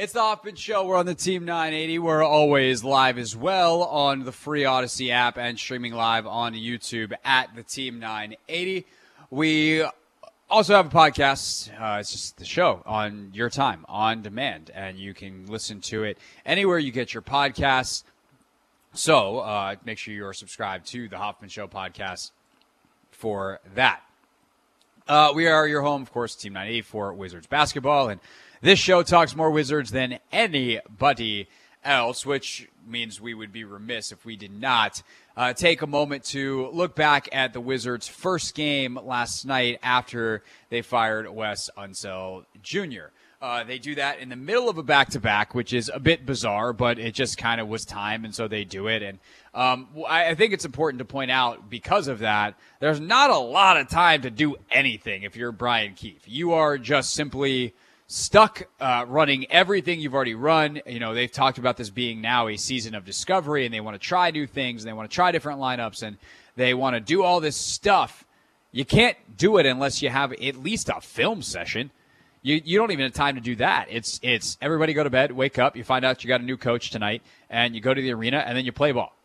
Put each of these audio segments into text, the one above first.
It's the Hoffman Show. We're on the Team 980. We're always live as well on the free Audacy app and streaming live on YouTube at the Team 980. We also have a podcast. Uh, it's just the show on your time, on demand, and you can listen to it anywhere you get your podcasts. So uh, make sure you are subscribed to the Hoffman Show podcast for that. Uh, we are your home, of course, Team 980 for Wizards basketball, and this show talks more Wizards than anybody else, which means we would be remiss if we did not uh, take a moment to look back at the Wizards' first game last night after they fired Wes Unseld Jr. Uh, they do that in the middle of a back to back, which is a bit bizarre, but it just kind of was time, and so they do it. And um, I, I think it's important to point out because of that, there's not a lot of time to do anything if you're Brian Keefe. You are just simply stuck uh, running everything you've already run. You know, they've talked about this being now a season of discovery and they want to try new things and they want to try different lineups and they want to do all this stuff. You can't do it unless you have at least a film session. You, you don't even have time to do that. It's it's everybody go to bed, wake up, you find out you got a new coach tonight, and you go to the arena and then you play ball.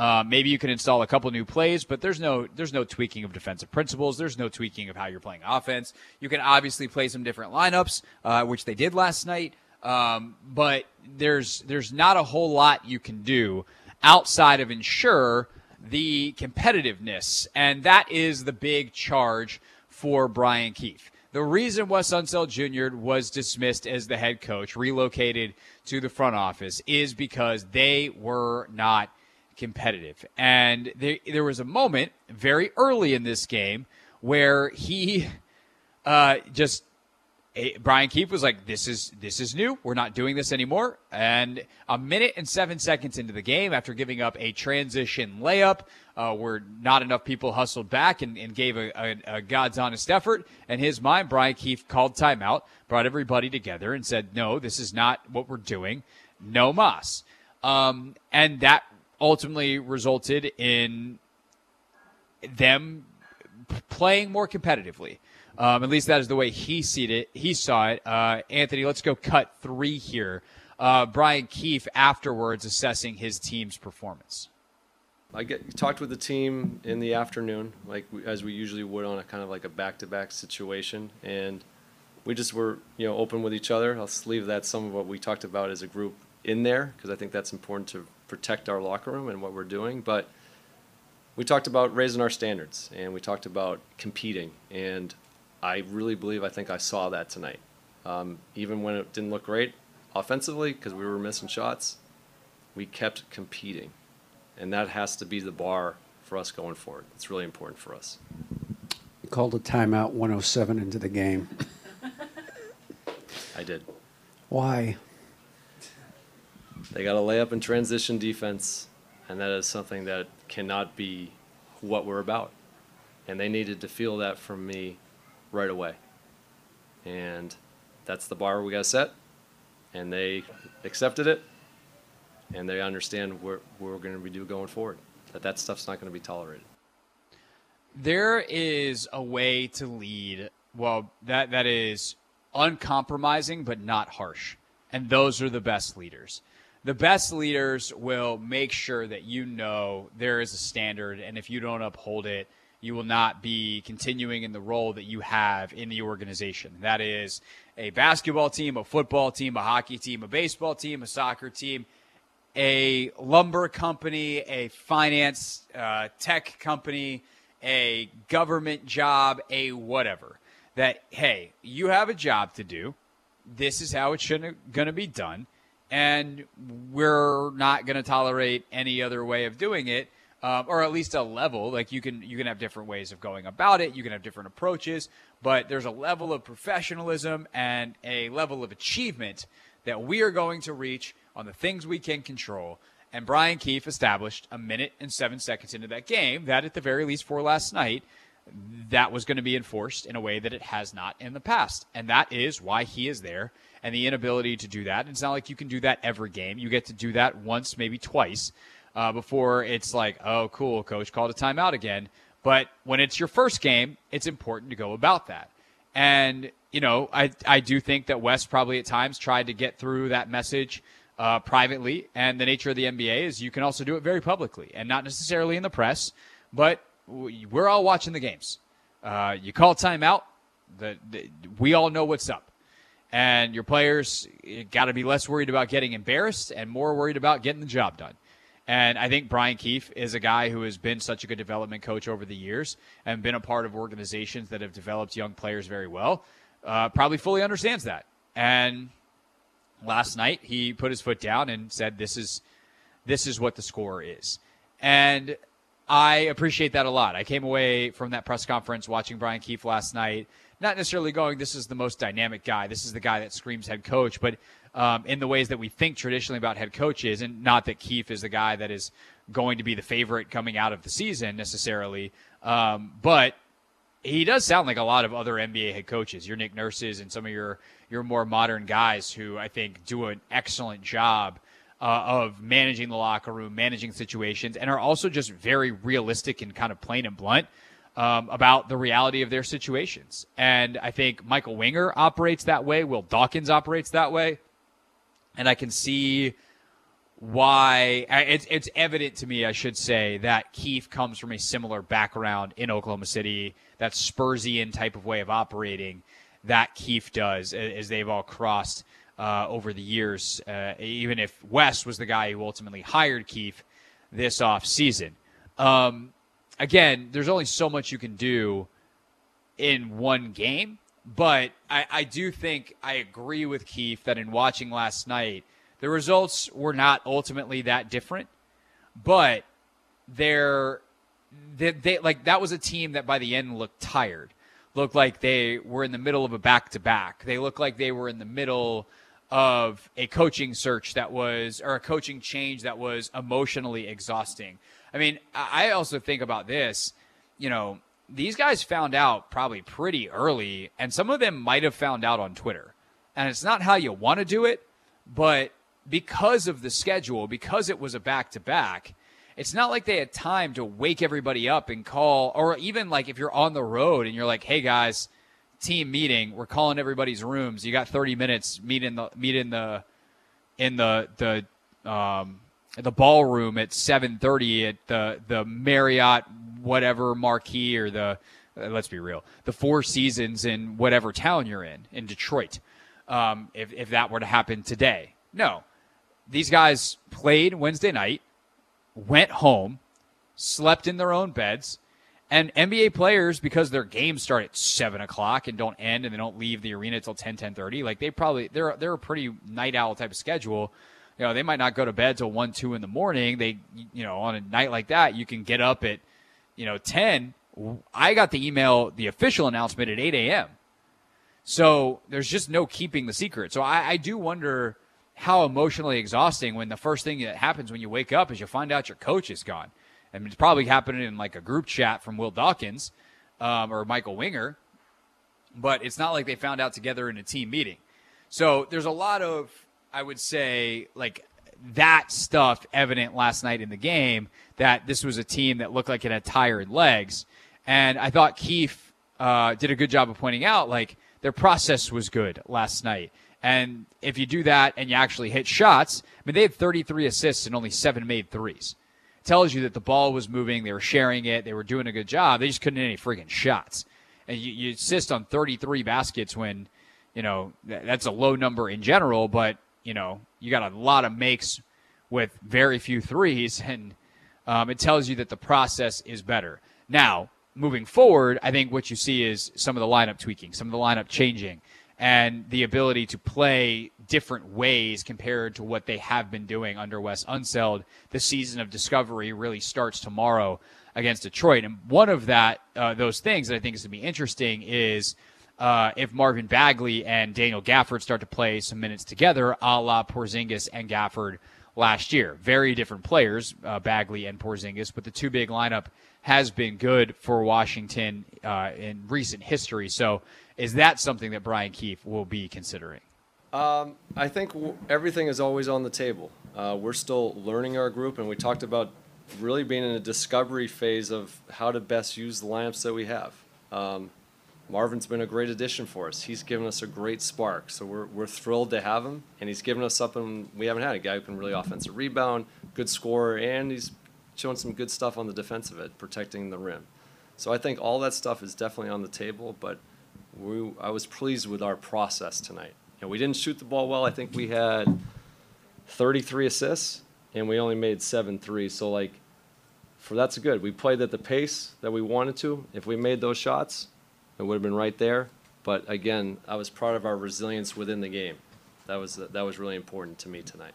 Uh, maybe you can install a couple new plays, but there's no there's no tweaking of defensive principles. There's no tweaking of how you're playing offense. You can obviously play some different lineups, uh, which they did last night. Um, but there's there's not a whole lot you can do outside of ensure the competitiveness, and that is the big charge for Brian Keefe. The reason Wes Unseld Jr. was dismissed as the head coach, relocated to the front office, is because they were not competitive. And there, there was a moment very early in this game where he uh, just Brian Keefe was like, "This is this is new. We're not doing this anymore." And a minute and seven seconds into the game, after giving up a transition layup, uh, where not enough people hustled back and, and gave a, a, a, God's honest effort, in his mind, Brian Keefe called timeout, brought everybody together, and said, "No, this is not what we're doing. No mas." Um, and that ultimately resulted in them playing more competitively. Um, at least that is the way he seen it. He saw it. Uh, Anthony, let's go cut three here. Uh, Brian Keefe afterwards assessing his team's performance. I get talked with the team in the afternoon, like as we usually would on a kind of like a back-to-back situation, and we just were you know open with each other. I'll leave that some of what we talked about as a group in there because I think that's important to protect our locker room and what we're doing. But we talked about raising our standards and we talked about competing. And I really believe I think I saw that tonight. Um, even when it didn't look great offensively because we were missing shots, we kept competing. And that has to be the bar for us going forward. It's really important for us. You called a timeout 107 into the game. I did. Why? They got to lay up in transition defense, and that is something that cannot be what we're about. And they needed to feel that from me right away. And that's the bar we got set. And they accepted it, and they understand what we're going to be doing going forward. That that stuff's not going to be tolerated. There is a way to lead. Well, that that is uncompromising but not harsh, and those are the best leaders the best leaders will make sure that you know there is a standard, and if you don't uphold it, you will not be continuing in the role that you have in the organization. That is a basketball team, a football team, a hockey team, a baseball team, a soccer team, a lumber company, a finance uh, tech company, a government job, a whatever. That, hey, you have a job to do. This is how it's going to be done and we're not going to tolerate any other way of doing it. Um, or at least a level. Like you can you can have different ways of going about it. You can have different approaches, but there's a level of professionalism and a level of achievement that we are going to reach on the things we can control. And Brian Keefe established a minute and seven seconds into that game that, at the very least, for last night, that was going to be enforced in a way that it has not in the past. And that is why he is there and the inability to do that. It's not like you can do that every game. You get to do that once, maybe twice, uh, before it's like, oh, cool, coach called a timeout again. But when it's your first game, it's important to go about that. And you know, I I do think that Wes probably at times tried to get through that message uh, privately, and the nature of the NBA is you can also do it very publicly, and not necessarily in the press, but we're all watching the games. Uh, you call timeout, the, the, we all know what's up, and your players got to be less worried about getting embarrassed and more worried about getting the job done. And I think Brian Keefe is a guy who has been such a good development coach over the years and been a part of organizations that have developed young players very well. Uh, probably fully understands that. And last night he put his foot down and said, "This is this is what the score is." And I appreciate that a lot. I came away from that press conference watching Brian Keefe last night, not necessarily going, "This is the most dynamic guy. This is the guy that screams head coach," but um, in the ways that we think traditionally about head coaches, and not that Keefe is the guy that is going to be the favorite coming out of the season necessarily, um, but he does sound like a lot of other NBA head coaches. Your Nick Nurses and some of your your more modern guys who I think do an excellent job uh, of managing the locker room, managing situations, and are also just very realistic and kind of plain and blunt um, about the reality of their situations. And I think Michael Winger operates that way. Will Dawkins operates that way and I can see why it's it's evident to me, I should say, that Keefe comes from a similar background in Oklahoma City, that Spursian type of way of operating that Keefe does, as they've all crossed uh, over the years. Uh, even if Wes was the guy who ultimately hired Keefe this off season. Um, again, there's only so much you can do in one game. But I, I do think I agree with Keefe that in watching last night, the results were not ultimately that different, but they're they, they like that was a team that by the end looked tired, looked like they were in the middle of a back to back. They looked like they were in the middle of a coaching search that was or a coaching change that was emotionally exhausting. I mean, I also think about this, you know, these guys found out probably pretty early, and some of them might have found out on Twitter. And it's not how you want to do it, but because of the schedule, because it was a back to back, it's not like they had time to wake everybody up and call, or even like if you're on the road and you're like, hey guys, team meeting, we're calling everybody's rooms. You got 30 minutes, meet in the, meet in the, in the, the, um, the ballroom at 7:30 at the the Marriott whatever marquee or the uh, let's be real the Four Seasons in whatever town you're in in Detroit. Um, if if that were to happen today, no, these guys played Wednesday night, went home, slept in their own beds. And NBA players, because their games start at seven o'clock and don't end, and they don't leave the arena until 10, 10 30, like they probably they're they're a pretty night owl type of schedule you know, they might not go to bed till one, two in the morning. They, you know, on a night like that, you can get up at, you know, 10. I got the email, the official announcement at 8 a.m. So there's just no keeping the secret. So I, I do wonder how emotionally exhausting when the first thing that happens when you wake up is you find out your coach is gone. And it's probably happening in like a group chat from Will Dawkins um, or Michael Winger, but it's not like they found out together in a team meeting. So there's a lot of I would say like that stuff evident last night in the game that this was a team that looked like it had tired legs. And I thought Keefe uh, did a good job of pointing out like their process was good last night. And if you do that and you actually hit shots, I mean, they had 33 assists and only seven made threes. Tells you that the ball was moving, they were sharing it, they were doing a good job. They just couldn't hit any freaking shots. And you, you assist on 33 baskets when, you know, that's a low number in general, but you know, you got a lot of makes with very few threes, and um, it tells you that the process is better. Now, moving forward, I think what you see is some of the lineup tweaking, some of the lineup changing, and the ability to play different ways compared to what they have been doing under Wes Unseld. The season of discovery really starts tomorrow against Detroit, and one of that uh, those things that I think is going to be interesting is uh, if Marvin Bagley and Daniel Gafford start to play some minutes together, a la Porzingis and Gafford last year. Very different players, uh, Bagley and Porzingis, but the two big lineup has been good for Washington uh, in recent history. So, is that something that Brian Keefe will be considering? Um, I think w- everything is always on the table. Uh, we're still learning our group, and we talked about really being in a discovery phase of how to best use the lamps that we have. Um, Marvin's been a great addition for us. He's given us a great spark, so we're, we're thrilled to have him, and he's given us something we haven't had a guy who can really offensive rebound, good scorer, and he's showing some good stuff on the defensive end, protecting the rim. So I think all that stuff is definitely on the table, but we, I was pleased with our process tonight. You know, we didn't shoot the ball well. I think we had 33 assists, and we only made seven threes. So like, for that's good. We played at the pace that we wanted to. If we made those shots, it would have been right there. But again, I was proud of our resilience within the game. That was that was really important to me tonight.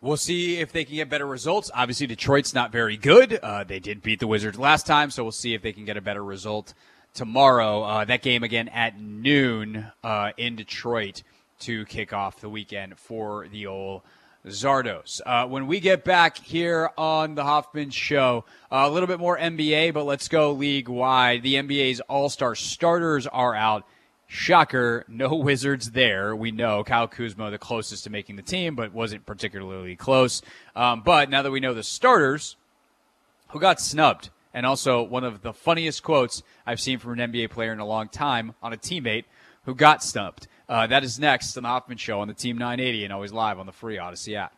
We'll see if they can get better results. Obviously, Detroit's not very good. Uh, they did beat the Wizards last time, so we'll see if they can get a better result tomorrow. Uh, that game again at noon uh, in Detroit to kick off the weekend for the old Zardos. Uh, when we get back here on the Hoffman Show, uh, a little bit more NBA, but let's go league wide. The NBA's All Star starters are out. Shocker, no Wizards there. We know Kyle Kuzma, the closest to making the team, but wasn't particularly close. Um, but now that we know the starters, who got snubbed, and also one of the funniest quotes I've seen from an NBA player in a long time on a teammate who got stumped. Uh, that is next on the Hoffman Show on the Team 980 and always live on the free Audacy app.